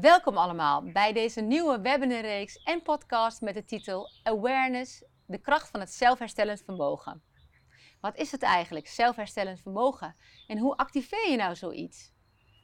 Welkom allemaal bij deze nieuwe webinarreeks en podcast met de titel Awareness, de kracht van het zelfherstellend vermogen. Wat is het eigenlijk, zelfherstellend vermogen? En hoe activeer je nou zoiets?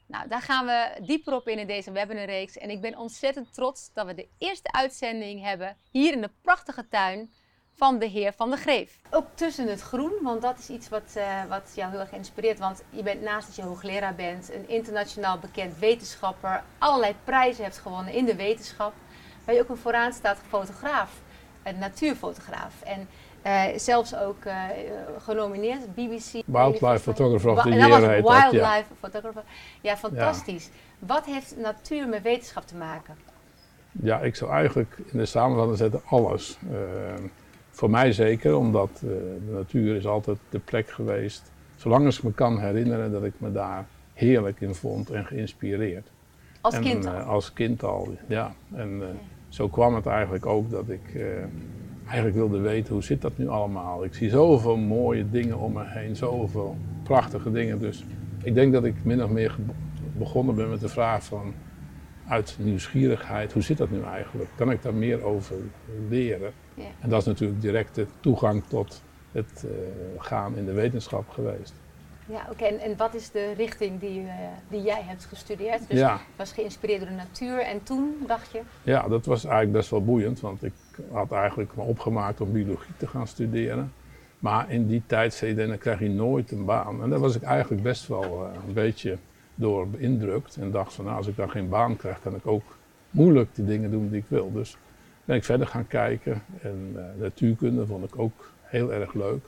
Nou, daar gaan we dieper op in in deze webinarreeks. En ik ben ontzettend trots dat we de eerste uitzending hebben hier in de prachtige tuin van de heer Van de Greef. Ook tussen het groen, want dat is iets wat, uh, wat jou heel erg inspireert. Want je bent naast dat je hoogleraar bent, een internationaal bekend wetenschapper, allerlei prijzen hebt gewonnen in de wetenschap. Ben je ook een vooraanstaand fotograaf, een natuurfotograaf. En uh, zelfs ook uh, genomineerd, BBC. Wildlife Photographer of the Year was heet Wildlife ja. Photographer. Ja, fantastisch. Ja. Wat heeft natuur met wetenschap te maken? Ja, ik zou eigenlijk in de samenvatting zetten alles. Uh, voor mij zeker, omdat uh, de natuur is altijd de plek geweest, zolang als ik me kan herinneren, dat ik me daar heerlijk in vond en geïnspireerd. Als en, kind al? Uh, als kind al, ja. En uh, zo kwam het eigenlijk ook dat ik eigenlijk wilde weten hoe zit dat nu allemaal. Ik zie zoveel mooie dingen om me heen, zoveel prachtige dingen. Dus ik denk dat ik min of meer begonnen ben met de vraag van uit nieuwsgierigheid, hoe zit dat nu eigenlijk? Kan ik daar meer over leren? Ja. En dat is natuurlijk direct de toegang tot het uh, gaan in de wetenschap geweest. Ja, oké. Okay. En, en, wat is de richting die, uh, die jij hebt gestudeerd? Dus ja. je was geïnspireerd door de natuur en toen dacht je? Ja, dat was eigenlijk best wel boeiend, want ik had eigenlijk me opgemaakt om biologie te gaan studeren. Maar in die tijd zei je, dan krijg je nooit een baan. En daar was ik eigenlijk best wel uh, een beetje door beïndrukt en dacht van nou, als ik dan geen baan krijg, kan ik ook moeilijk die dingen doen die ik wil. Dus ben ik verder gaan kijken en uh, natuurkunde vond ik ook heel erg leuk.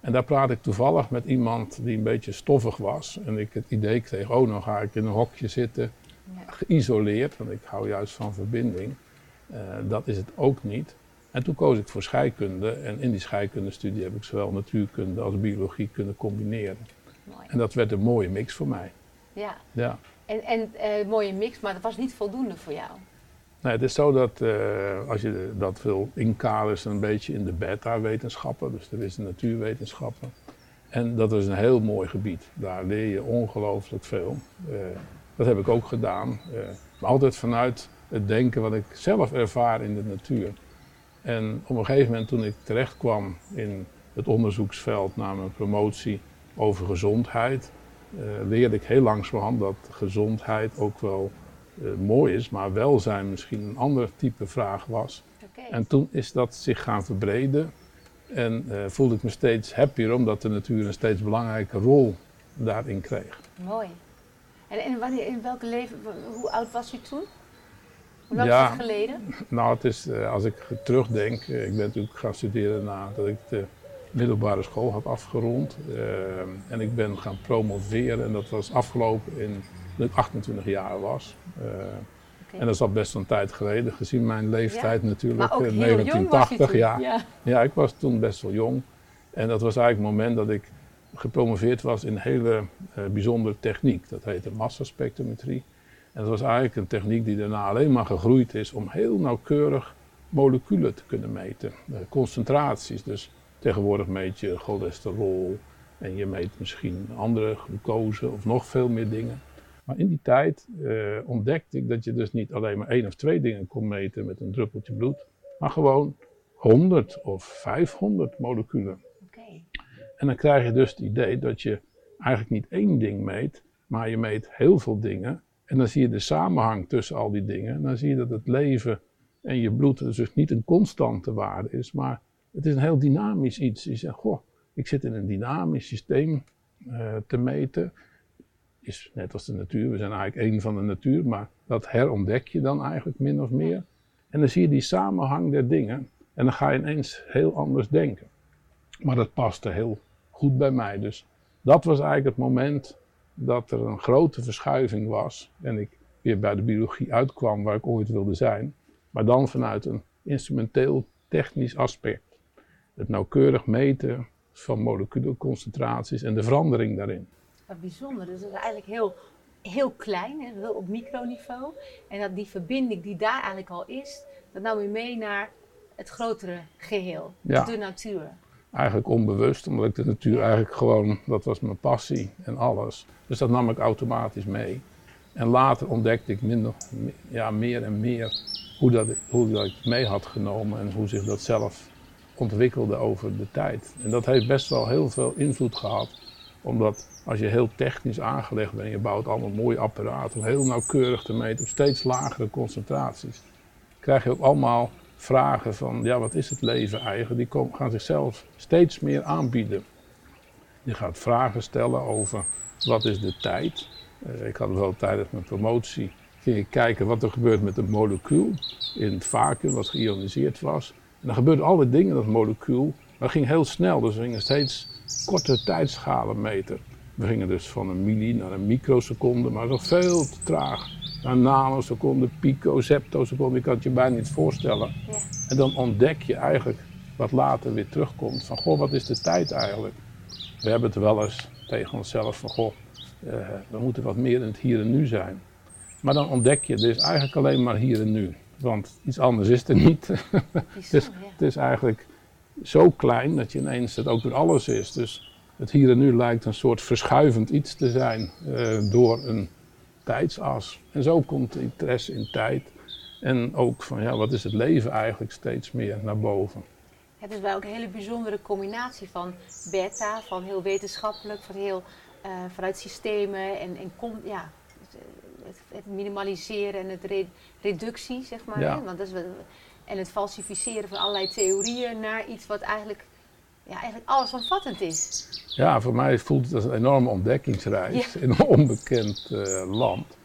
En daar praat ik toevallig met iemand die een beetje stoffig was en ik het idee kreeg, oh nou ga ik in een hokje zitten, geïsoleerd, want ik hou juist van verbinding. Uh, dat is het ook niet. En toen koos ik voor scheikunde en in die scheikundestudie heb ik zowel natuurkunde als biologie kunnen combineren. Mooi. En dat werd een mooie mix voor mij. Ja. Ja. En, en uh, mooie mix, maar dat was niet voldoende voor jou. Nee, het is zo dat uh, als je dat wil inkaderen, een beetje in de beta-wetenschappen, dus er is de natuurwetenschappen. En dat is een heel mooi gebied. Daar leer je ongelooflijk veel. Uh, dat heb ik ook gedaan. maar altijd vanuit het denken wat ik zelf ervaar in de natuur. En op een gegeven moment toen ik terecht kwam in het onderzoeksveld naar mijn promotie over gezondheid, leerde ik heel langzamerhand dat gezondheid ook wel uh, mooi is, maar welzijn misschien een ander type vraag was. Okay. En toen is dat zich gaan verbreden en uh, voelde ik me steeds happier omdat de natuur een steeds belangrijke rol daarin kreeg. Mooi. En, wanneer, in welke leven, hoe oud was u toen? Hoe lang ja, is het geleden? Nou, het is, als ik terugdenk, ik ben natuurlijk gaan studeren nadat ik de middelbare school had afgerond. Uh, en ik ben gaan promoveren en dat was afgelopen in dat ik 28 jaar was. Okay. En dat is al best een tijd geleden, gezien mijn leeftijd ja. natuurlijk. Maar ook uh, heel 1980, jong was je ja. toen. ja. Ja, ik was toen best wel jong. En dat was eigenlijk het moment dat ik gepromoveerd was in een hele uh, bijzondere techniek. Dat heette massaspectrometrie. En dat was eigenlijk een techniek die daarna alleen maar gegroeid is om heel nauwkeurig moleculen te kunnen meten. concentraties, dus Tegenwoordig meet je cholesterol en je meet misschien andere glucose of nog veel meer dingen. Maar in die tijd uh, ontdekte ik dat je dus niet alleen maar één of twee dingen kon meten met een druppeltje bloed, maar gewoon 100 of 500 moleculen. Okay. En dan krijg je dus het idee dat je eigenlijk niet één ding meet, maar je meet heel veel dingen. En dan zie je de samenhang tussen al die dingen. En dan zie je dat het leven en je bloed dus niet een constante waarde is, maar het is een heel dynamisch iets. Je zegt, goh, ik zit in een dynamisch systeem uh, te meten. Is net als de natuur, we zijn eigenlijk één van de natuur, maar dat herontdek je dan eigenlijk min of meer. En dan zie je die samenhang der dingen en dan ga je ineens heel anders denken. Maar dat paste heel goed bij mij. Dus dat was eigenlijk het moment dat er een grote verschuiving was en ik weer bij de biologie uitkwam waar ik ooit wilde zijn, maar dan vanuit een instrumenteel technisch aspect het nauwkeurig meten van moleculenconcentraties en de verandering daarin. Wat bijzonder, dus het is eigenlijk heel, heel klein, heel op microniveau. En dat die verbinding die daar eigenlijk al is, dat nam u mee naar het grotere geheel, Ja. de natuur. Eigenlijk onbewust, omdat ik de natuur Ja. eigenlijk gewoon, dat was mijn passie en alles. Dus dat nam ik automatisch mee. En later ontdekte ik minder, ja, meer en meer hoe dat, hoe dat ik mee had genomen en hoe zich dat zelf ontwikkelde over de tijd. En dat heeft best wel heel veel invloed gehad, omdat als je heel technisch aangelegd bent, je bouwt allemaal mooie apparaten om heel nauwkeurig te meten op steeds lagere concentraties, krijg je ook allemaal vragen van, ja, wat is het leven eigenlijk? Die gaan zichzelf steeds meer aanbieden. Je gaat vragen stellen over wat is de tijd. Uh, ik had wel tijdens mijn promotie ging ik kijken wat er gebeurt met een molecuul in het vacuüm wat geïoniseerd was. En dan gebeurden allerlei dingen dat molecuul. Dat ging heel snel, dus we gingen steeds korte tijdschalen meten. We gingen dus van een milli naar een microseconde, maar nog veel te traag. Naar nanoseconde, pico, septoseconde, je kan het je bijna niet voorstellen. Ja. En dan ontdek je eigenlijk wat later weer terugkomt van, goh, wat is de tijd eigenlijk? We hebben het wel eens tegen onszelf van, goh, uh, we moeten wat meer in het hier en nu zijn. Maar dan ontdek je, er is eigenlijk alleen maar hier en nu. Want iets anders is er niet. het, is, het is eigenlijk zo klein dat je ineens het ook weer alles is. Dus het hier en nu lijkt een soort verschuivend iets te zijn uh, door een tijdsas. En zo komt de interesse in tijd en ook van ja, wat is het leven eigenlijk steeds meer naar boven. Het is wel ook een hele bijzondere combinatie van beta, van heel wetenschappelijk, van heel uh, vanuit systemen en, en kom, ja, het, het, minimaliseren en het reductie, zeg maar. Hè? Want dat is en het falsificeren van allerlei theorieën naar iets wat eigenlijk, ja, eigenlijk allesomvattend is. Ja, voor mij voelt het als een enorme ontdekkingsreis in een onbekend uh, land.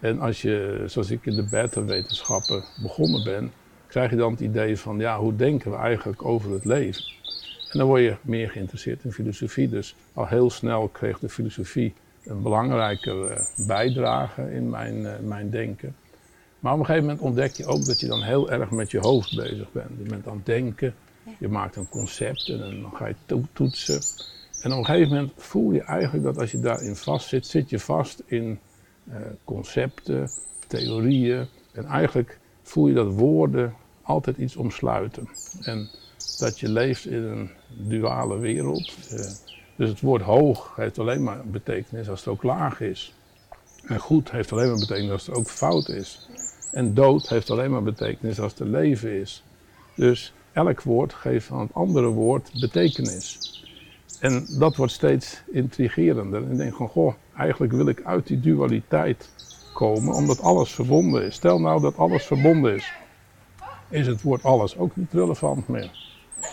En als je, zoals ik in de beta-wetenschappen begonnen ben, krijg je dan het idee van, ja, hoe denken we eigenlijk over het leven? En dan word je meer geïnteresseerd in filosofie. Dus al heel snel kreeg de filosofie een belangrijke eh, bijdrage in mijn, eh, mijn denken. Maar op een gegeven moment ontdek je ook dat je dan heel erg met je hoofd bezig bent. Je bent aan het denken, je maakt een concept en dan ga je toetsen. En op een gegeven moment voel je eigenlijk dat als je daarin vast zit, zit je vast in uh, concepten, theorieën. En eigenlijk voel je dat woorden altijd iets omsluiten. En dat je leeft in een duale wereld. Uh, dus het woord hoog heeft alleen maar betekenis als het ook laag is. En goed heeft alleen maar betekenis als het ook fout is. En dood heeft alleen maar betekenis als het leven is. Dus elk woord geeft aan het andere woord betekenis. En dat wordt steeds intrigerender. En ik denk van, goh, eigenlijk wil ik uit die dualiteit komen, omdat alles verbonden is. Stel nou dat alles verbonden is, is het woord alles ook niet relevant meer.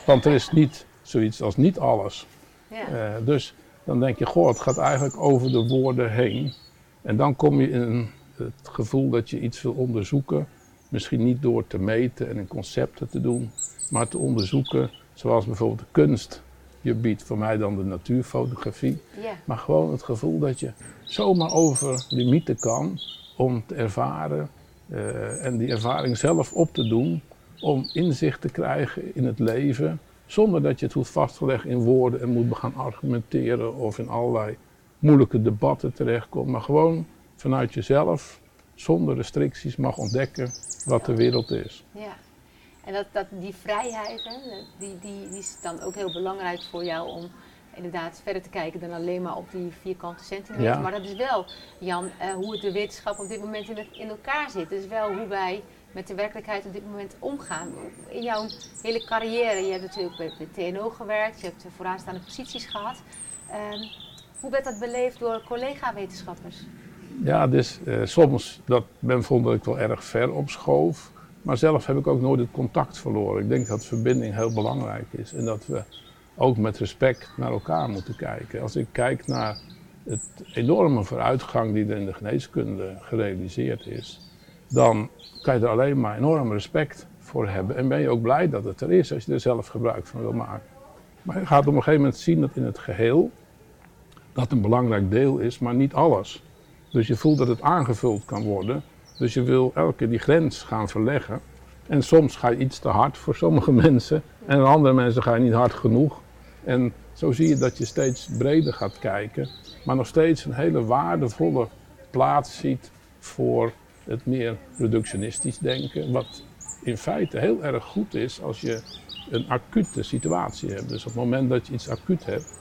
Want er is niet zoiets als niet alles. Ja. Uh, dus dan denk je, goh, het gaat eigenlijk over de woorden heen. En dan kom je in het gevoel dat je iets wil onderzoeken. Misschien niet door te meten en in concepten te doen, maar te onderzoeken, zoals bijvoorbeeld de kunst je biedt. Voor mij dan de natuurfotografie. Ja. Maar gewoon het gevoel dat je zomaar over limieten kan om te ervaren uh, en die ervaring zelf op te doen. Om inzicht te krijgen in het leven zonder dat je het hoeft vastgelegd in woorden en moet gaan argumenteren of in allerlei moeilijke debatten terechtkomt. Maar gewoon vanuit jezelf, zonder restricties, mag ontdekken wat de wereld is. Ja. En dat, dat, die vrijheid, hè, die, die, die is dan ook heel belangrijk voor jou om inderdaad verder te kijken dan alleen maar op die vierkante centimeter. Ja. Maar dat is wel, Jan, uh, hoe het de wetenschap op dit moment in, in elkaar zit. Dat is wel hoe wij met de werkelijkheid op dit moment omgaan. In jouw hele carrière, je hebt natuurlijk bij TNO gewerkt, je hebt vooraanstaande posities gehad. Uh, hoe werd dat beleefd door collega-wetenschappers? Ja, dus soms dat men vond dat ik wel erg ver op schoof. Maar zelf heb ik ook nooit het contact verloren. Ik denk dat verbinding heel belangrijk is. En dat we ook met respect naar elkaar moeten kijken. Als ik kijk naar het enorme vooruitgang die er in de geneeskunde gerealiseerd is, dan kan je er alleen maar enorm respect voor hebben. En ben je ook blij dat het er is als je er zelf gebruik van wil maken. Maar je gaat op een gegeven moment zien dat in het geheel dat een belangrijk deel is, maar niet alles. Dus je voelt dat het aangevuld kan worden. Dus je wil elke keer die grens gaan verleggen. En soms ga je iets te hard voor sommige mensen. En andere mensen ga je niet hard genoeg. En zo zie je dat je steeds breder gaat kijken. Maar nog steeds een hele waardevolle plaats ziet voor het meer reductionistisch denken. Wat in feite heel erg goed is als je een acute situatie hebt. Dus op het moment dat je iets acuut hebt,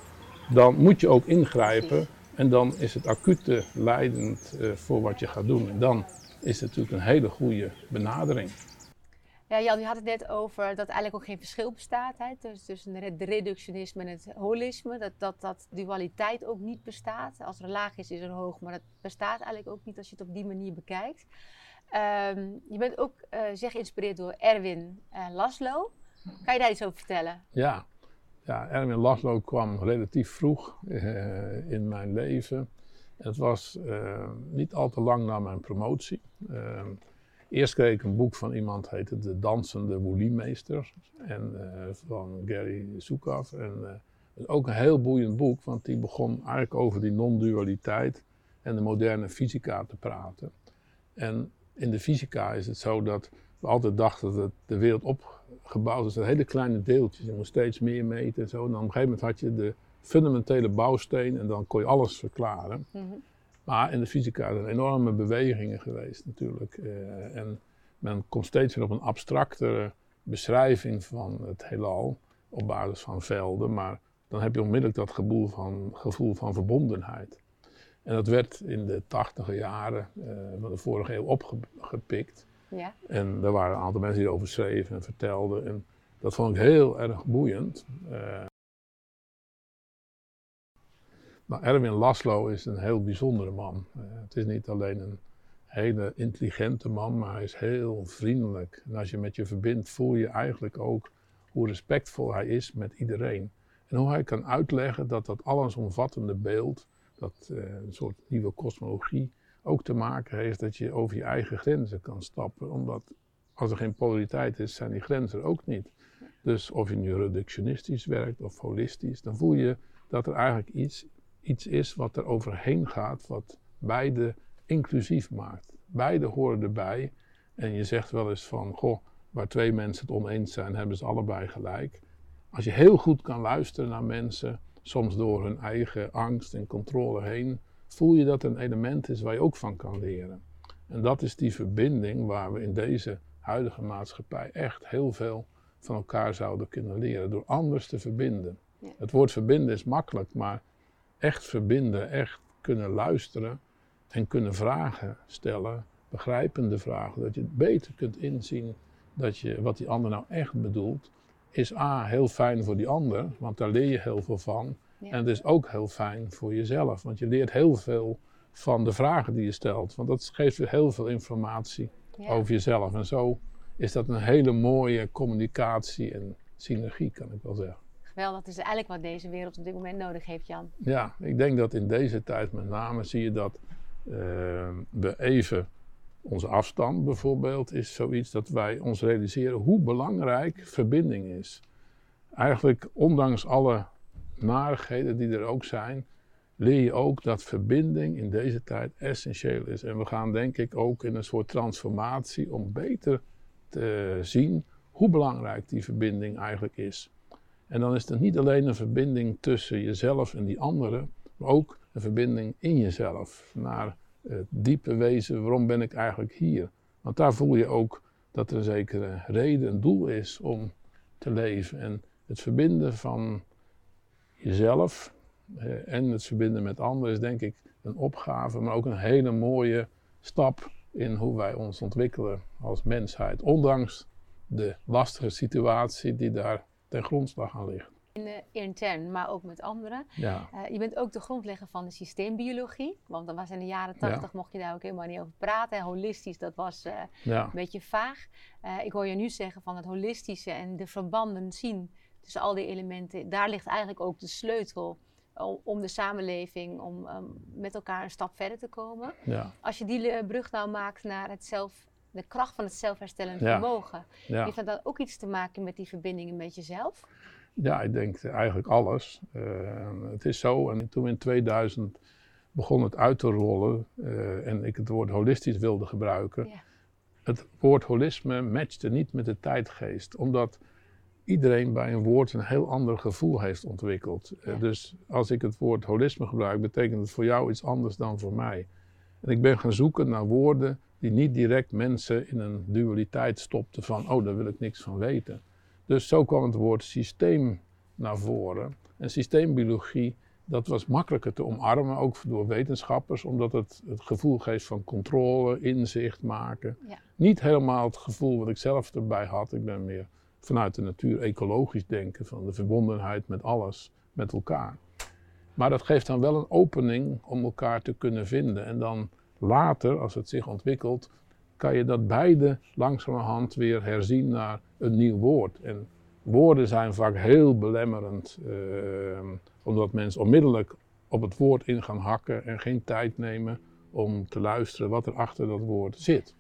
dan moet je ook ingrijpen En dan is het acute leidend uh, voor wat je gaat doen. En dan is het natuurlijk een hele goede benadering. Ja, Jan, je had het net over dat eigenlijk ook geen verschil bestaat hè, tussen het reductionisme en het holisme. Dat, dat dat dualiteit ook niet bestaat. Als er laag is, is er hoog, maar dat bestaat eigenlijk ook niet als je het op die manier bekijkt. Ehm, je bent ook uh, zeg geïnspireerd door Erwin uh, Laszlo. Kan je daar iets over vertellen? Ja, ja Erwin Laszlo kwam relatief vroeg uh, in mijn leven. Het was niet al te lang na mijn promotie. Eerst kreeg ik een boek van iemand, heette De Dansende Woeliemeester, en, uh, van Gary Zukav. En is ook een heel boeiend boek, want die begon eigenlijk over die non-dualiteit en de moderne fysica te praten. En in de fysica is het zo dat we altijd dachten dat de wereld opgebouwd is uit hele kleine deeltjes. Je moest steeds meer meten en zo. En dan op een gegeven moment had je de fundamentele bouwsteen en dan kon je alles verklaren. Mm maar in de fysica zijn enorme bewegingen geweest natuurlijk. Uh, en men komt steeds weer op een abstractere beschrijving van het heelal op basis van velden. Maar dan heb je onmiddellijk dat gevoel van, gevoel van verbondenheid. En dat werd in de tachtige jaren uh, van de vorige eeuw opgepikt. Ja. En er waren een aantal mensen die erover schreven en vertelden. En dat vond ik heel erg boeiend. Uh, Erwin Laszlo is een heel bijzondere man. Uh, het is niet alleen een hele intelligente man, maar hij is heel vriendelijk. En als je met je verbindt, voel je eigenlijk ook hoe respectvol hij is met iedereen. En hoe hij kan uitleggen dat dat allesomvattende beeld, dat uh, een soort nieuwe kosmologie, ook te maken heeft dat je over je eigen grenzen kan stappen. Omdat als er geen polariteit is, zijn die grenzen er ook niet. Dus of je nu reductionistisch werkt of holistisch, dan voel je dat er eigenlijk iets iets is wat er overheen gaat, wat beide inclusief maakt. Beide horen erbij. En je zegt wel eens van, goh, waar twee mensen het oneens zijn, hebben ze allebei gelijk. Als je heel goed kan luisteren naar mensen, soms door hun eigen angst en controle heen, voel je dat een element is waar je ook van kan leren. En dat is die verbinding waar we in deze huidige maatschappij echt heel veel van elkaar zouden kunnen leren, door anders te verbinden. Het woord verbinden is makkelijk, maar echt verbinden, echt kunnen luisteren en kunnen vragen stellen, begrijpende vragen, dat je het beter kunt inzien dat je, wat die ander nou echt bedoelt, is A, heel fijn voor die ander, want daar leer je heel veel van. En het is ook heel fijn voor jezelf, want je leert heel veel van de vragen die je stelt. Want dat geeft je heel veel informatie over jezelf. En zo is dat een hele mooie communicatie en synergie, kan ik wel zeggen. Wel, dat is eigenlijk wat deze wereld op dit moment nodig heeft, Jan. Ja, ik denk dat in deze tijd met name zie je dat uh, we even onze afstand bijvoorbeeld is zoiets dat wij ons realiseren hoe belangrijk verbinding is. Eigenlijk, ondanks alle narigheden die er ook zijn, leer je ook dat verbinding in deze tijd essentieel is. En we gaan denk ik ook in een soort transformatie om beter te zien hoe belangrijk die verbinding eigenlijk is. En dan is het niet alleen een verbinding tussen jezelf en die anderen, maar ook een verbinding in jezelf naar het diepe wezen, waarom ben ik eigenlijk hier? Want daar voel je ook dat er een zekere reden, een doel is om te leven. En het verbinden van jezelf eh, en het verbinden met anderen is denk ik een opgave, maar ook een hele mooie stap in hoe wij ons ontwikkelen als mensheid. Ondanks de lastige situatie die daar ten grondslag aan ligt. In, uh, intern, maar ook met anderen. Ja. Uh, je bent ook de grondlegger van de systeembiologie. Want dan was in de jaren tachtig, mocht je daar ook helemaal niet over praten. Holistisch, dat was uh, ja. een beetje vaag. ik hoor je nu zeggen van het holistische en de verbanden zien tussen al die elementen. Daar ligt eigenlijk ook de sleutel om de samenleving, om um, met elkaar een stap verder te komen. Ja. Als je die brug nou maakt naar het zelf de kracht van het zelfherstellend vermogen. Ja. Heeft dat ook iets te maken met die verbindingen met jezelf? Ja, ik denk eigenlijk alles. Uh, het is zo, en toen in 2000 begon het uit te rollen uh, en ik het woord holistisch wilde gebruiken. Ja. Het woord holisme matchte niet met de tijdgeest, omdat iedereen bij een woord een heel ander gevoel heeft ontwikkeld. Uh, dus als ik het woord holisme gebruik, betekent het voor jou iets anders dan voor mij. En ik ben gaan zoeken naar woorden die niet direct mensen in een dualiteit stopten van, oh, daar wil ik niks van weten. Dus zo kwam het woord systeem naar voren. En systeembiologie, dat was makkelijker te omarmen, ook door wetenschappers, omdat het het gevoel geeft van controle, inzicht maken. Ja. Niet helemaal het gevoel wat ik zelf erbij had. Ik ben meer vanuit de natuur ecologisch denken, van de verbondenheid met alles, met elkaar. Maar dat geeft dan wel een opening om elkaar te kunnen vinden. En dan later, als het zich ontwikkelt, kan je dat beide langzamerhand weer herzien naar een nieuw woord. En woorden zijn vaak heel belemmerend, eh, omdat mensen onmiddellijk op het woord in gaan hakken en geen tijd nemen om te luisteren wat er achter dat woord zit.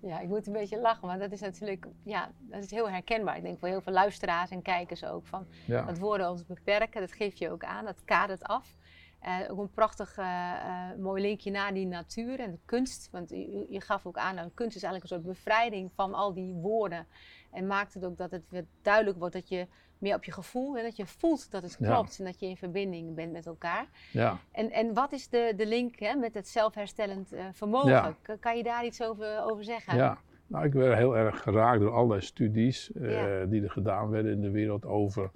Ja, ik moet een beetje lachen, want dat is natuurlijk ja, dat is heel herkenbaar. Ik denk voor heel veel luisteraars en kijkers ook. Van, Ja. Dat woorden ons beperken, dat geef je ook aan, dat kadert af. Eh, ook een prachtig eh, eh, mooi linkje naar die natuur en de kunst. Want je, je gaf ook aan, nou, kunst is eigenlijk een soort bevrijding van al die woorden. En maakt het ook dat het weer duidelijk wordt dat je meer op je gevoel, en dat je voelt dat het Ja. klopt en dat je in verbinding bent met elkaar. Ja. En, en wat is de, de link hè, met het zelfherstellend vermogen? Ja. Kan je daar iets over, over zeggen? Ja, nou, ik werd heel erg geraakt door allerlei studies Ja. die er gedaan werden in de wereld over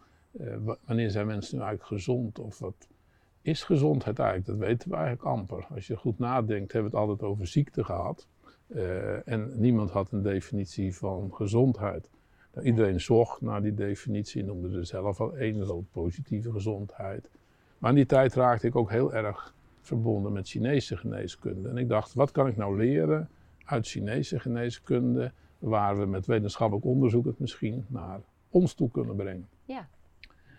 wa- wanneer zijn mensen nu eigenlijk gezond of wat is gezondheid eigenlijk? Dat weten we eigenlijk amper. Als je goed nadenkt, hebben we het altijd over ziekte gehad eh, en niemand had een definitie van gezondheid. Nou, iedereen zocht naar die definitie, noemde er zelf al één, dat positieve gezondheid. Maar in die tijd raakte ik ook heel erg verbonden met Chinese geneeskunde. En ik dacht, wat kan ik nou leren uit Chinese geneeskunde, waar we met wetenschappelijk onderzoek het misschien naar ons toe kunnen brengen. Ja.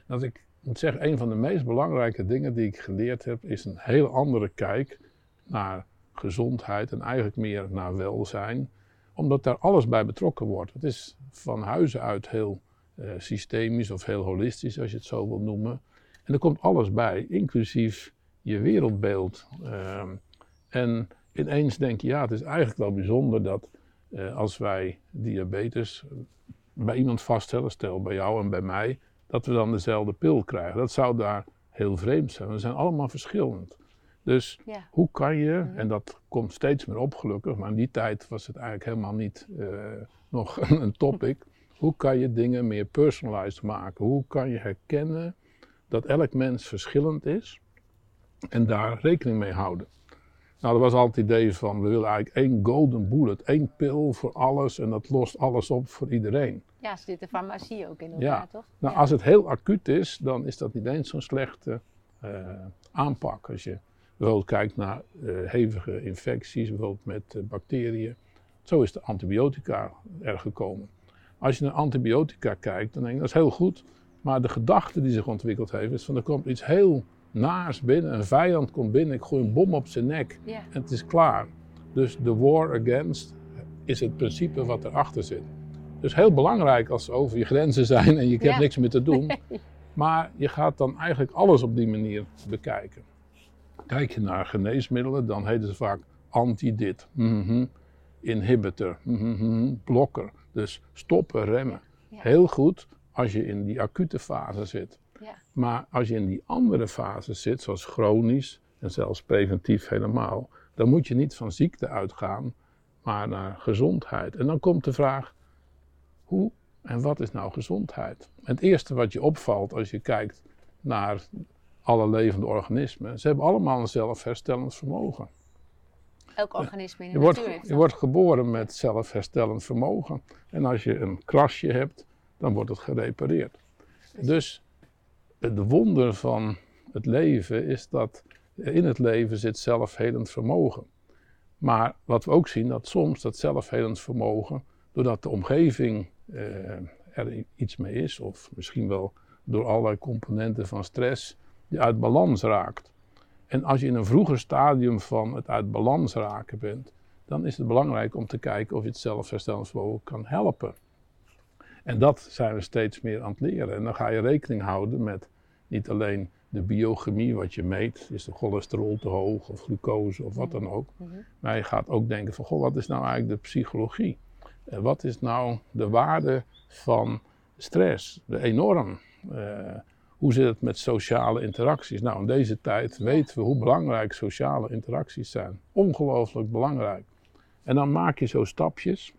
Dat ik moet zeggen, een van de meest belangrijke dingen die ik geleerd heb, is een heel andere kijk naar gezondheid en eigenlijk meer naar welzijn, omdat daar alles bij betrokken wordt. Het is van huizen uit heel eh, systemisch of heel holistisch, als je het zo wil noemen. En er komt alles bij, inclusief je wereldbeeld. Ehm, en ineens denk je, ja, het is eigenlijk wel bijzonder dat eh, als wij diabetes bij iemand vaststellen, stel bij jou en bij mij, dat we dan dezelfde pil krijgen. Dat zou daar heel vreemd zijn. We zijn allemaal verschillend. Dus Ja. hoe kan je, Mhm. en dat komt steeds meer op gelukkig, maar in die tijd was het eigenlijk helemaal niet eh, nog een, een topic. Hoe kan je dingen meer personalized maken? Hoe kan je herkennen dat elk mens verschillend is en daar rekening mee houden? Nou, dat was altijd het idee van, we willen eigenlijk één golden bullet, één pil voor alles en dat lost alles op voor iedereen. Ja, zit de farmacie ook in elkaar, Ja. toch? Nou, Ja. als het heel acuut is, dan is dat niet eens zo'n slechte eh, aanpak. Als je bijvoorbeeld kijkt naar eh, hevige infecties, bijvoorbeeld met eh, bacteriën. Zo is de antibiotica er gekomen. Als je naar antibiotica kijkt, dan denk je dat is heel goed. Maar de gedachte die zich ontwikkeld heeft, is van er komt iets heel naars binnen. Een vijand komt binnen, ik gooi een bom op zijn nek en het is klaar. Dus de war against is het principe wat erachter zit. Dus heel belangrijk als ze over je grenzen zijn en je hebt niks meer te doen. Maar je gaat dan eigenlijk alles op die manier bekijken. Kijk je naar geneesmiddelen, dan heten ze vaak anti-dit, mhm, inhibitor, mhm, blokker. Dus stoppen, remmen. Ja. Heel goed als je in die acute fase zit. Maar als je in die andere fase zit, zoals chronisch en zelfs preventief helemaal, dan moet je niet van ziekte uitgaan, maar naar gezondheid. En dan komt de vraag, hoe en wat is nou gezondheid? Het eerste wat je opvalt als je kijkt naar alle levende organismen, ze hebben allemaal een zelfherstellend vermogen. Elk organisme in de Je wordt, natuur heeft je wordt geboren met zelfherstellend vermogen. En als je een krasje hebt, dan wordt het gerepareerd. Dus het wonder van het leven is dat in het leven zit zelfhelend vermogen. Maar wat we ook zien, dat soms dat zelfhelend vermogen, doordat de omgeving eh, er iets mee is, of misschien wel door allerlei componenten van stress, die uit balans raakt. En als je in een vroeger stadium van het uit balans raken bent, dan is het belangrijk om te kijken of je het zelfherstellingsvermogen kan helpen. En dat zijn we steeds meer aan het leren. En dan ga je rekening houden met niet alleen de biochemie, wat je meet, is de cholesterol te hoog of glucose of wat dan ook. Mhm. Maar je gaat ook denken van, goh, wat is nou eigenlijk de psychologie? Wat is nou de waarde van stress? De enorm. Eh, hoe zit het met sociale interacties? Nou, in deze tijd weten we hoe belangrijk sociale interacties zijn. Ongelooflijk belangrijk. En dan maak je zo stapjes.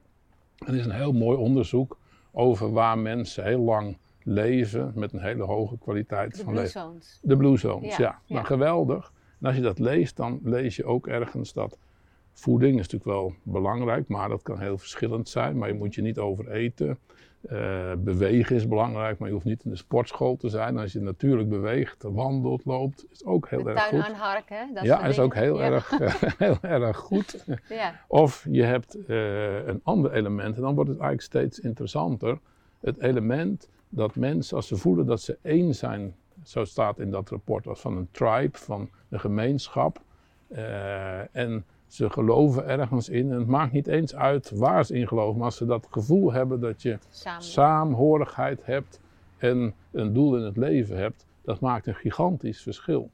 Er is een heel mooi onderzoek over waar mensen heel lang leven met een hele hoge kwaliteit De van Blue leven. Zones. De Blue Zones, Ja, ja. ja. Nou, geweldig. En als je dat leest, dan lees je ook ergens dat voeding is natuurlijk wel belangrijk, maar dat kan heel verschillend zijn. Maar je moet je niet overeten. Eh bewegen is belangrijk, maar je hoeft niet in de sportschool te zijn. Als je natuurlijk beweegt, wandelt, loopt, is ook heel De erg tuin goed. aanharken, hè? dat ja, is ook heel, Ja. erg, heel erg goed. Ja, Of je hebt eh, een ander element, en dan wordt het eigenlijk steeds interessanter. Het element dat mensen, als ze voelen dat ze één zijn, zo staat in dat rapport, als van een tribe, van een gemeenschap. eh, en ze geloven ergens in. En het maakt niet eens uit waar ze in geloven, maar als ze dat gevoel hebben dat je samen. saamhorigheid hebt en een doel in het leven hebt, dat maakt een gigantisch verschil.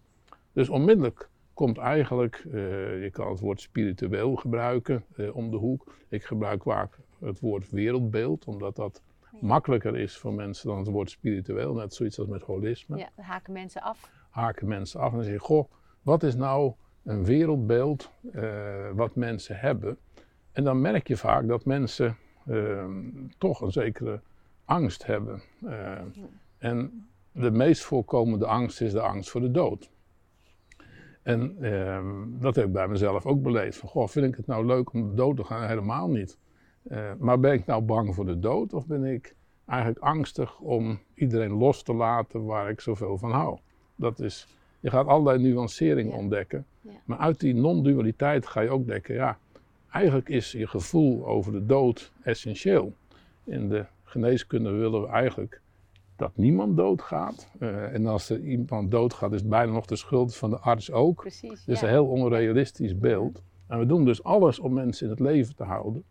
Dus onmiddellijk komt eigenlijk, eh, je kan het woord spiritueel gebruiken eh, om de hoek. Ik gebruik vaak het woord wereldbeeld, omdat dat makkelijker is voor mensen dan het woord spiritueel. Net zoiets als met holisme. Ja, haken mensen af. Haken mensen af en zeggen, goh, wat is nou een wereldbeeld eh, wat mensen hebben? En dan merk je vaak dat mensen ehm, toch een zekere angst hebben. Eh, en de meest voorkomende angst is de angst voor de dood. En ehm, dat heb ik bij mezelf ook beleefd. Van, goh, vind ik het nou leuk om de dood te gaan? Helemaal niet. Eh, maar ben ik nou bang voor de dood of ben ik eigenlijk angstig om iedereen los te laten waar ik zoveel van hou? Dat is, je gaat allerlei nuanceringen Ja. ontdekken. Ja. Maar uit die non-dualiteit ga je ook denken, ja, eigenlijk is je gevoel over de dood essentieel. In de geneeskunde willen we eigenlijk dat niemand doodgaat. Eh, en als er iemand doodgaat, is het bijna nog de schuld van de arts ook. Precies. Dus ja. een heel onrealistisch beeld. En we doen dus alles om mensen in het leven te houden.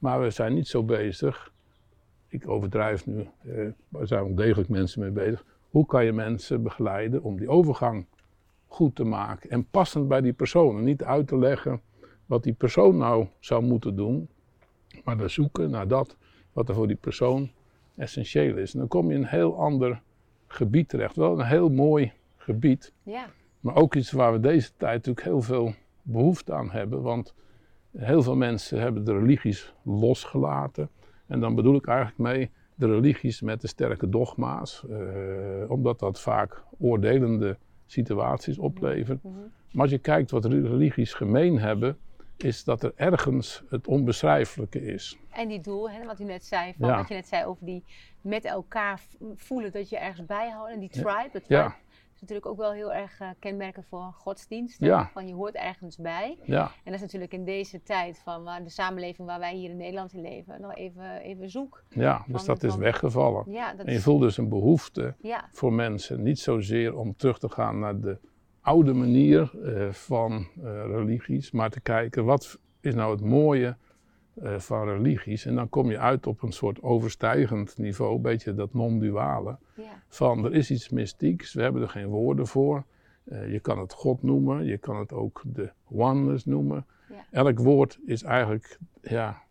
Maar we zijn niet zo bezig. Ik overdrijf nu. eh, er zijn wel degelijk mensen mee bezig. Hoe kan je mensen begeleiden om die overgang goed te maken? En passend bij die persoon. Niet uit te leggen wat die persoon nou zou moeten doen. Maar te zoeken naar dat wat er voor die persoon essentieel is. En dan kom je in een heel ander gebied terecht. Wel een heel mooi gebied. Ja, Maar ook iets waar we deze tijd natuurlijk heel veel behoefte aan hebben. Want heel veel mensen hebben de religies losgelaten. En dan bedoel ik eigenlijk mee de religies met de sterke dogma's. eh, omdat dat vaak oordelende situaties oplevert. Mhm. Maar als je kijkt wat religies gemeen hebben, is dat er ergens het onbeschrijfelijke is. En die doel, hè, wat u net zei, van, Ja. wat je net zei over die met elkaar voelen dat je ergens bijhoudt. En die tribe, tribe Ja, is natuurlijk ook wel heel erg eh, kenmerkend voor godsdienst. Ja. Van je hoort ergens bij. ja, En dat is natuurlijk in deze tijd van waar de samenleving waar wij hier in Nederland in leven, nog even, even zoek. ja. Dus dat is van- weggevallen. Ja, dat En je is, voelt dus een behoefte voor mensen. Niet zozeer om terug te gaan naar de oude manier eh, van eh, religies, maar te kijken wat is nou het mooie eh, van religies. En dan kom je uit op een soort overstijgend niveau, een beetje dat non-duale. ja, Van er is iets mystieks, we hebben er geen woorden voor. Eh, je kan het God noemen, je kan het ook de oneness noemen. Ja. Elk woord is eigenlijk, ja,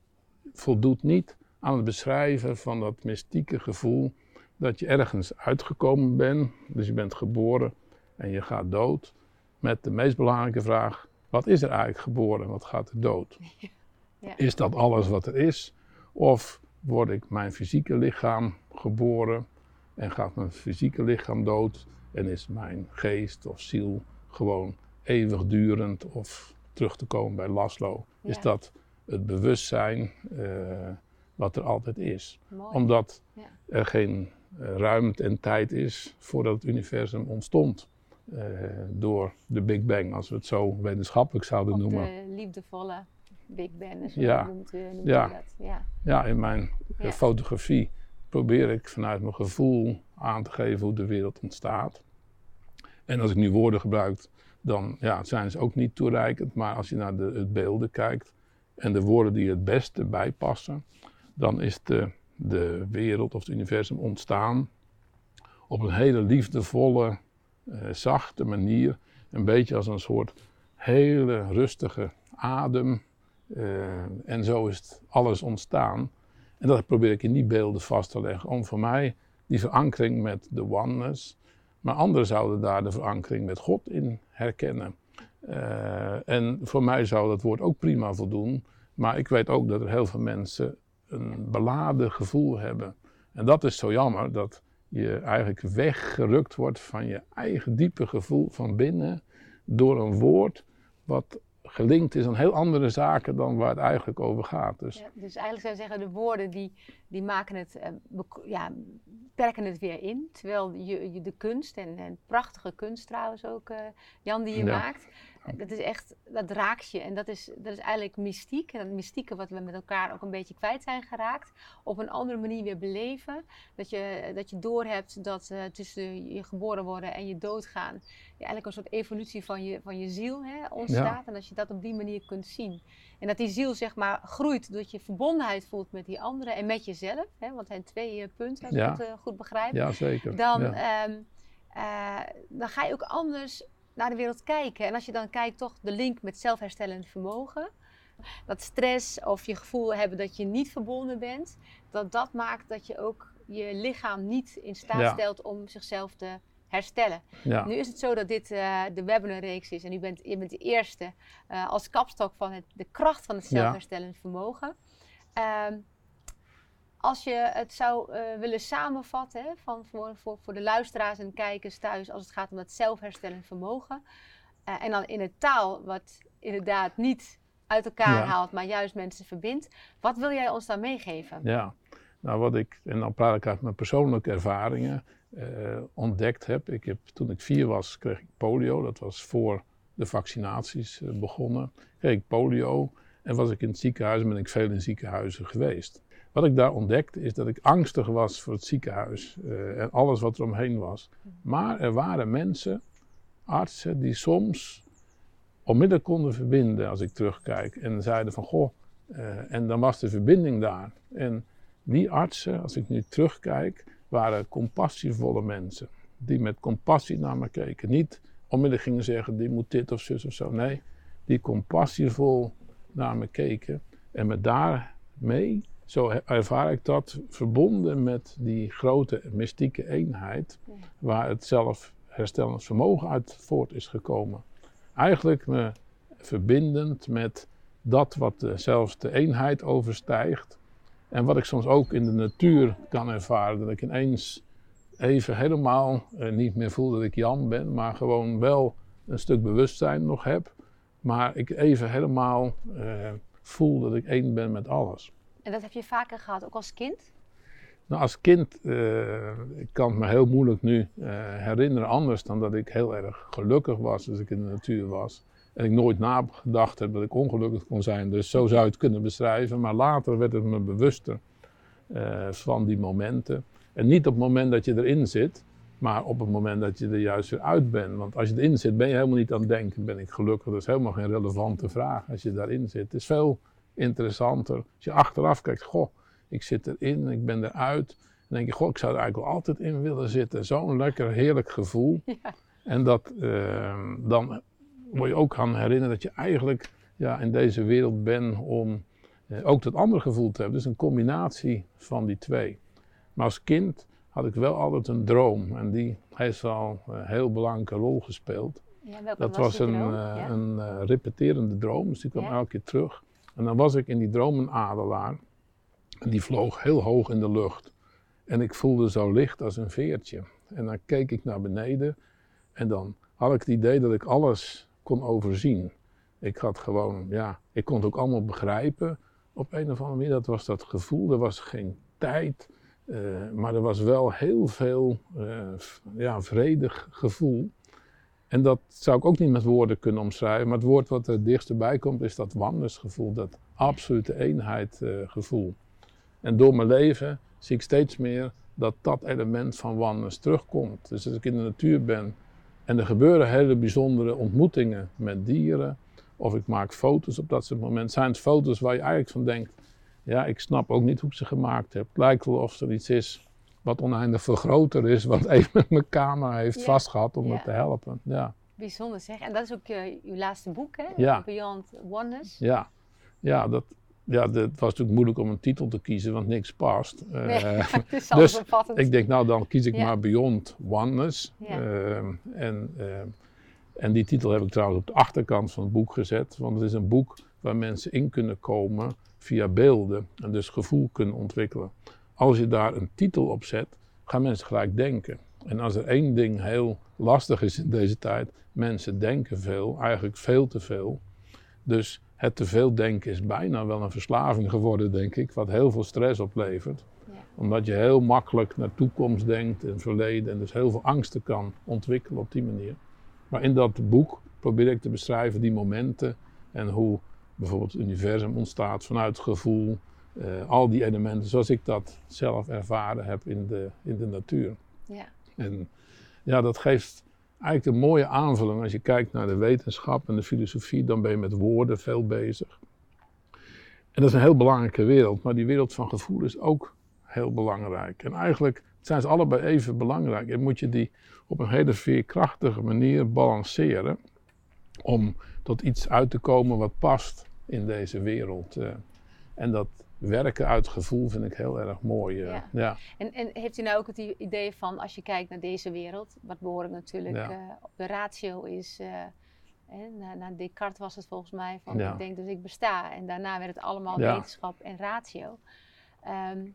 voldoet niet aan het beschrijven van dat mystieke gevoel dat je ergens uitgekomen bent. Dus je bent geboren en je gaat dood. Met de meest belangrijke vraag, wat is er eigenlijk geboren en wat gaat er dood? Ja. Is dat alles wat er is? Of word ik mijn fysieke lichaam geboren en gaat mijn fysieke lichaam dood en is mijn geest of ziel gewoon eeuwigdurend of terug te komen bij Laszlo? Is dat het bewustzijn eh, wat er altijd is? mooi. Omdat Ja. er geen eh, ruimte en tijd is voordat het universum ontstond. eh, door de Big Bang, als we het zo wetenschappelijk zouden Op noemen. de liefdevolle Big Ben, zo Ja. noemt, u- noemt Ja. u dat. Ja. Ja, in mijn eh, Ja. fotografie probeer ik vanuit mijn gevoel aan te geven hoe de wereld ontstaat. En als ik nu woorden gebruik, dan ja, zijn ze ook niet toereikend. Maar als je naar de het beelden kijkt en de woorden die het beste bijpassen, dan is de, de wereld of het universum ontstaan op een hele liefdevolle, eh, zachte manier. Een beetje als een soort hele rustige adem. Eh, en zo is het alles ontstaan. En dat probeer ik in die beelden vast te leggen. Om voor mij die verankering met de oneness. Maar anderen zouden daar de verankering met God in herkennen. Eh, en voor mij zou dat woord ook prima voldoen. Maar ik weet ook dat er heel veel mensen een beladen gevoel hebben. En dat is zo jammer dat je eigenlijk weggerukt wordt van je eigen diepe gevoel van binnen door een woord wat gelinkt is aan heel andere zaken dan waar het eigenlijk over gaat. Dus, ja, dus eigenlijk zou je zeggen, de woorden die, die maken het, uh, ja, perken het weer in. Terwijl je, je de kunst, en, en prachtige kunst trouwens ook, uh, Jan, die je maakt, dat is echt, dat raakt je. En dat is, dat is eigenlijk mystiek. En dat mystieke wat we met elkaar ook een beetje kwijt zijn geraakt. Op een andere manier weer beleven. Dat je, dat je doorhebt dat uh, tussen je geboren worden en je doodgaan. Ja, eigenlijk een soort evolutie van je, van je ziel hè, ontstaat. En als je dat op die manier kunt zien. En dat die ziel zeg maar groeit doordat je verbondenheid voelt met die anderen en met jezelf. Hè, want het zijn twee uh, punten als ja. ik het uh, goed begrijp. Ja, zeker. Dan, um, dan ga je ook anders naar de wereld kijken. En als je dan kijkt, toch de link met zelfherstellend vermogen. Dat stress of je gevoel hebben dat je niet verbonden bent, dat dat maakt dat je ook je lichaam niet in staat stelt om zichzelf te herstellen. Nu is het zo dat dit uh, de webinarreeks is en u bent, je bent de eerste uh, als kapstok van het, de kracht van het zelfherstellend vermogen. Uh, als je het zou uh, willen samenvatten hè, van, voor, voor, voor de luisteraars en kijkers thuis als het gaat om dat zelfherstellend vermogen. Uh, en dan in een taal wat inderdaad niet uit elkaar haalt, maar juist mensen verbindt. Wat wil jij ons dan meegeven? Ja, nou wat ik, en dan praat ik uit mijn persoonlijke ervaringen, uh, ontdekt heb. Ik heb. Toen ik vier was, kreeg ik polio. Dat was voor de vaccinaties begonnen. Kreeg ik polio en was ik in het ziekenhuis en ben ik veel in ziekenhuizen geweest. Wat ik daar ontdekte is dat ik angstig was voor het ziekenhuis uh, en alles wat er omheen was. Maar er waren mensen, artsen, die soms onmiddellijk konden verbinden als ik terugkijk. En zeiden van goh, uh, en dan was de verbinding daar. En die artsen, als ik nu terugkijk, waren compassievolle mensen. Die met compassie naar me keken. Niet onmiddellijk gingen zeggen, die moet dit of zus of zo. Nee, die compassievol naar me keken. En me daarmee zo ervaar ik dat verbonden met die grote mystieke eenheid, waar het zelfherstellend vermogen uit voort is gekomen. Eigenlijk me verbindend met dat wat zelfs de eenheid overstijgt. En wat ik soms ook in de natuur kan ervaren, dat ik ineens even helemaal eh, niet meer voel dat ik Jan ben, maar gewoon wel een stuk bewustzijn nog heb. Maar ik even helemaal eh, voel dat ik één ben met alles. En dat heb je vaker gehad, ook als kind? Nou, als kind, uh, ik kan het me heel moeilijk nu uh, herinneren anders dan dat ik heel erg gelukkig was als ik in de natuur was. En ik nooit nagedacht heb dat ik ongelukkig kon zijn. Dus zo zou je het kunnen beschrijven. Maar later werd het me bewuster uh, van die momenten. En niet op het moment dat je erin zit, maar op het moment dat je er juist weer uit bent. Want als je erin zit, ben je helemaal niet aan het denken, ben ik gelukkig? Dat is helemaal geen relevante vraag als je daarin zit. Het is veel interessanter. Als je achteraf kijkt, goh, ik zit erin, ik ben eruit. Dan denk je, goh, ik zou er eigenlijk wel altijd in willen zitten. Zo'n lekker, heerlijk gevoel. Ja. En dat, uh, dan word je ook gaan herinneren dat je eigenlijk ja, in deze wereld bent om uh, ook dat andere gevoel te hebben. Dus een combinatie van die twee. Maar als kind had ik wel altijd een droom. En die heeft al een heel belangrijke rol gespeeld. Ja, dat was, was een, uh, een repeterende droom, dus die kwam elke keer terug. En dan was ik in die droom een adelaar. En die vloog heel hoog in de lucht. En ik voelde zo licht als een veertje. En dan keek ik naar beneden. En dan had ik het idee dat ik alles kon overzien. Ik had gewoon, ja, ik kon het ook allemaal begrijpen. Op een of andere manier, dat was dat gevoel. Er was geen tijd. Uh, maar er was wel heel veel uh, ja, vredig gevoel. En dat zou ik ook niet met woorden kunnen omschrijven, maar het woord wat er dichtst bij komt is dat gevoel, dat absolute eenheidgevoel. en door mijn leven zie ik steeds meer dat dat element van wonders terugkomt. Dus als ik in de natuur ben en er gebeuren hele bijzondere ontmoetingen met dieren, of ik maak foto's op dat soort momenten, zijn het foto's waar je eigenlijk van denkt, ja, ik snap ook niet hoe ik ze gemaakt heb. Het lijkt wel of er iets is wat oneindig veel groter is, wat even mijn camera heeft vastgehad om me te helpen. Ja. Bijzonder zeg. En dat is ook je, uw laatste boek, hè? Ja. Beyond Oneness. Ja, ja dat, ja, het was natuurlijk moeilijk om een titel te kiezen, want niks past. Nee, uh, het is dus ik denk, nou dan kies ik maar Beyond Oneness. Uh, en, uh, en die titel heb ik trouwens op de achterkant van het boek gezet, want het is een boek waar mensen in kunnen komen via beelden en dus gevoel kunnen ontwikkelen als je daar een titel op zet, gaan mensen gelijk denken. En als er één ding heel lastig is in deze tijd, mensen denken veel, eigenlijk veel te veel. Dus het te veel denken is bijna wel een verslaving geworden, denk ik, wat heel veel stress oplevert. Ja. Omdat je heel makkelijk naar toekomst denkt en verleden en dus heel veel angsten kan ontwikkelen op die manier. Maar in dat boek probeer ik te beschrijven die momenten en hoe bijvoorbeeld het universum ontstaat vanuit gevoel, uh, al die elementen zoals ik dat zelf ervaren heb in de, in de natuur. Ja. En ja, dat geeft eigenlijk een mooie aanvulling. Als je kijkt naar de wetenschap en de filosofie, dan ben je met woorden veel bezig. En dat is een heel belangrijke wereld, maar die wereld van gevoel is ook heel belangrijk. En eigenlijk zijn ze allebei even belangrijk. En moet je die op een hele veerkrachtige manier balanceren om tot iets uit te komen wat past in deze wereld. Eh. En dat werken uit gevoel vind ik heel erg mooi. Eh. Ja. En, en, heeft u nou ook het idee van, als je kijkt naar deze wereld, wat behoorlijk natuurlijk uh, op de ratio is. na, na, Descartes was het volgens mij van ik denk dus ik besta. En daarna werd het allemaal wetenschap en ratio. Ehm,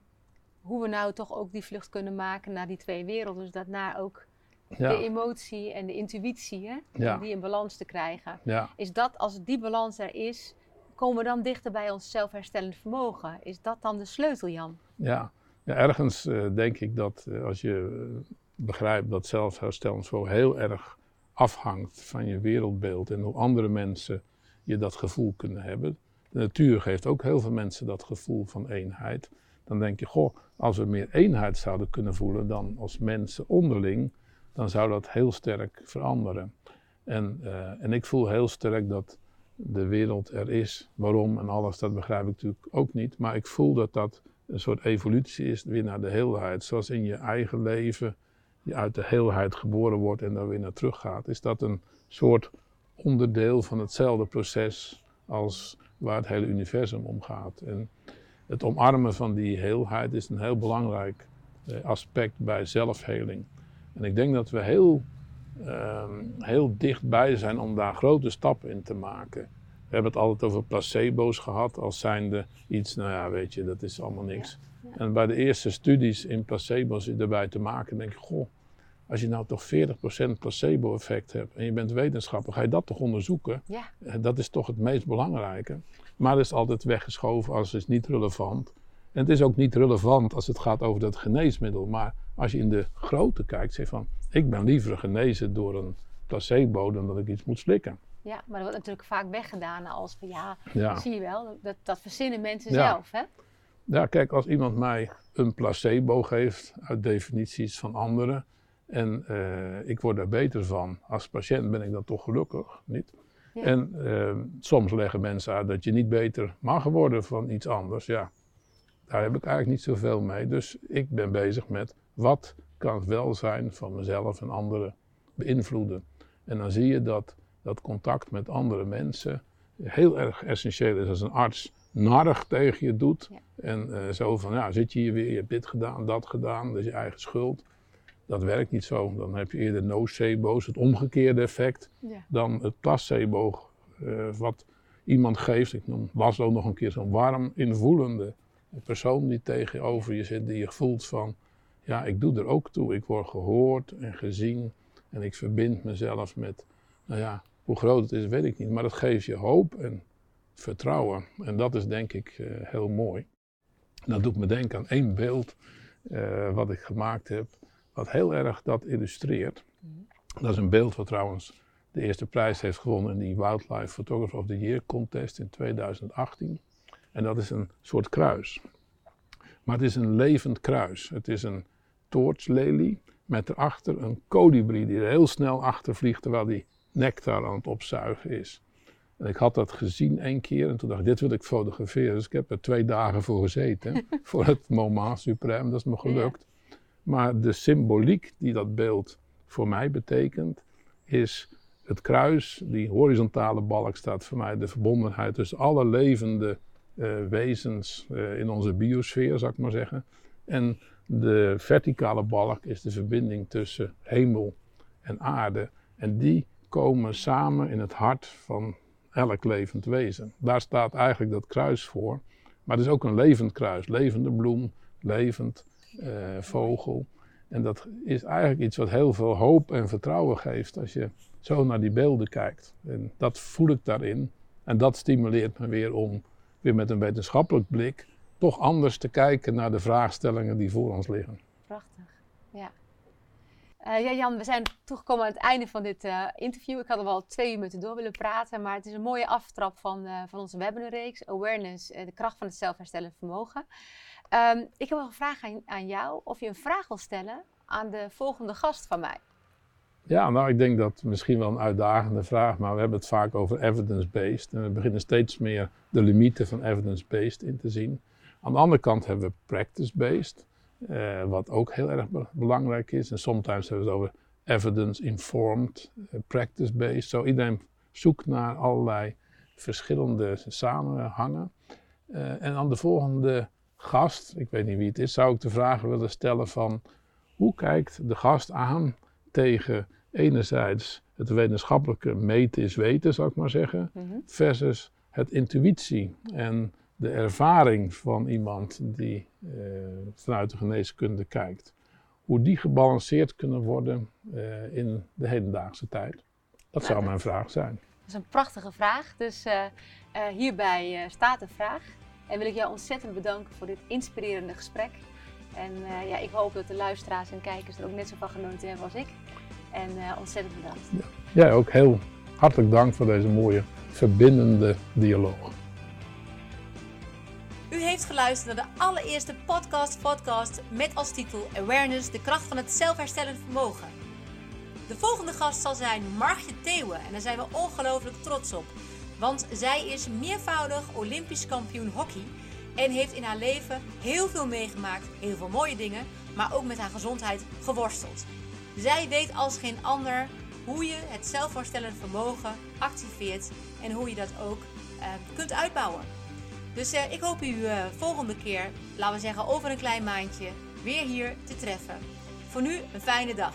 hoe we nou toch ook die vlucht kunnen maken naar die twee werelden. Dus daarna ook de emotie en de intuïtie, hè, die in balans te krijgen. Is dat, als die balans er is, komen we dan dichter bij ons zelfherstellend vermogen? Is dat dan de sleutel, Jan? Ja, ja ergens uh, denk ik dat uh, als je uh, begrijpt dat zelfherstellend vermogen heel erg afhangt van je wereldbeeld en hoe andere mensen je dat gevoel kunnen hebben. De natuur geeft ook heel veel mensen dat gevoel van eenheid. Dan denk je, goh, als we meer eenheid zouden kunnen voelen dan als mensen onderling, dan zou dat heel sterk veranderen. En, en ik voel heel sterk dat de wereld er is. Waarom en alles, dat begrijp ik natuurlijk ook niet. Maar ik voel dat dat een soort evolutie is weer naar de heelheid. Zoals in je eigen leven je uit de heelheid geboren wordt en dan weer naar terug gaat. Is dat een soort onderdeel van hetzelfde proces als waar het hele universum om gaat. En het omarmen van die heelheid is een heel belangrijk eh, aspect bij zelfheling. En ik denk dat we heel, uh, heel dichtbij zijn om daar grote stappen in te maken. We hebben het altijd over placebo's gehad als zijnde iets, nou ja, weet je, dat is allemaal niks. En bij de eerste studies in placebo's erbij te maken, denk ik, goh, als je nou toch 40% placebo-effect hebt en je bent wetenschapper, ga je dat toch onderzoeken? Ja. Dat is toch het meest belangrijke. Maar dat is altijd weggeschoven als het is niet relevant. En het is ook niet relevant als het gaat over dat geneesmiddel. Maar als je in de grote kijkt, zeg van, ik ben liever genezen door een placebo dan dat ik iets moet slikken. Ja, maar dat wordt natuurlijk vaak weggedaan als van ja, ja. zie je wel, dat, dat verzinnen mensen zelf, hè? Ja, kijk, als iemand mij een placebo geeft uit definities van anderen en uh, ik word daar beter van, als patiënt ben ik dan toch gelukkig, niet? Ja. En uh, soms leggen mensen uit dat je niet beter mag worden van iets anders, ja. Daar heb ik eigenlijk niet zoveel mee. Dus ik ben bezig met wat kan het welzijn van mezelf en anderen beïnvloeden. En dan zie je dat dat contact met andere mensen heel erg essentieel is. Als een arts narig tegen je doet en uh, zo van, ja, zit je hier weer, je hebt dit gedaan, dat gedaan, dat is je eigen schuld. Dat werkt niet zo. Dan heb je eerder nocebo's, het omgekeerde effect, ja. dan het placebo, uh, wat iemand geeft. Ik noem Laszlo nog een keer zo'n warm, invoelende persoon die tegenover je zit, die je voelt van, ja, ik doe er ook toe. Ik word gehoord en gezien en ik verbind mezelf met, nou ja, hoe groot het is, weet ik niet, maar het geeft je hoop en vertrouwen. En dat is denk ik uh, heel mooi. Dat doet me denken aan één beeld uh, wat ik gemaakt heb, wat heel erg dat illustreert. Dat is een beeld wat trouwens de eerste prijs heeft gewonnen in die Wildlife Photographer of the Year contest in 2018. En dat is een soort kruis. Maar het is een levend kruis. Het is een toortslelie met erachter een kolibrie die er heel snel achter vliegt terwijl die nectar aan het opzuigen is. En ik had dat gezien één keer en toen dacht ik, dit wil ik fotograferen. Dus ik heb er twee dagen voor gezeten, voor het moment suprême, dat is me gelukt. Maar de symboliek die dat beeld voor mij betekent, is het kruis, die horizontale balk staat voor mij de verbondenheid tussen alle levende wezens uh, in onze biosfeer, zou ik maar zeggen. En de verticale balk is de verbinding tussen hemel en aarde. En die komen samen in het hart van elk levend wezen. Daar staat eigenlijk dat kruis voor. Maar het is ook een levend kruis. Levende bloem, levend uh, vogel. En dat is eigenlijk iets wat heel veel hoop en vertrouwen geeft als je zo naar die beelden kijkt. En dat voel ik daarin. En dat stimuleert me weer om weer met een wetenschappelijk blik toch anders te kijken naar de vraagstellingen die voor ons liggen. Prachtig, ja. Uh, ja, Jan, we zijn toegekomen aan het einde van dit uh, interview. Ik had er wel twee minuten door willen praten, maar het is een mooie aftrap van, uh, van onze webinarreeks Awareness, de kracht van het zelfherstellend vermogen. Um, ik heb wel een vraag aan, aan jou, of je een vraag wil stellen aan de volgende gast van mij. Ja, nou, ik denk dat misschien wel een uitdagende vraag, maar we hebben het vaak over evidence-based. En we beginnen steeds meer de limieten van evidence-based in te zien. Aan de andere kant hebben we practice-based, uh, wat ook heel erg be belangrijk is. En soms hebben we het over evidence-informed, uh, practice-based. Zo iedereen zoekt naar allerlei verschillende samenhangen. Uh, en aan de volgende gast, ik weet niet wie het is, zou ik de vraag willen stellen van hoe kijkt de gast aan tegen enerzijds het wetenschappelijke meten is weten, zou ik maar zeggen, mm -hmm. versus het intuïtie en de ervaring van iemand die uh, vanuit de geneeskunde kijkt. Hoe die gebalanceerd kunnen worden uh, in de hedendaagse tijd. Dat zou mijn vraag zijn. Dat is een prachtige vraag. Dus uh, hierbij staat de vraag. En wil ik jou ontzettend bedanken voor dit inspirerende gesprek. En ja, ik hoop dat de luisteraars en kijkers er ook net zo van genoten hebben als ik. En uh, ontzettend bedankt. Ja. Jij ook heel hartelijk dank voor deze mooie verbindende dialoog. U heeft geluisterd naar de allereerste podcast podcast met als titel Awareness, de kracht van het zelfherstellend vermogen. De volgende gast zal zijn Margje Theeuwen en daar zijn we ongelooflijk trots op. Want zij is meervoudig Olympisch kampioen hockey en heeft in haar leven heel veel meegemaakt, heel veel mooie dingen, maar ook met haar gezondheid geworsteld. Zij weet als geen ander hoe je het zelfvoorstellende vermogen activeert en hoe je dat ook uh, kunt uitbouwen. Dus uh, ik hoop u uh, volgende keer, laten we zeggen over een klein maandje, weer hier te treffen. Voor nu een fijne dag.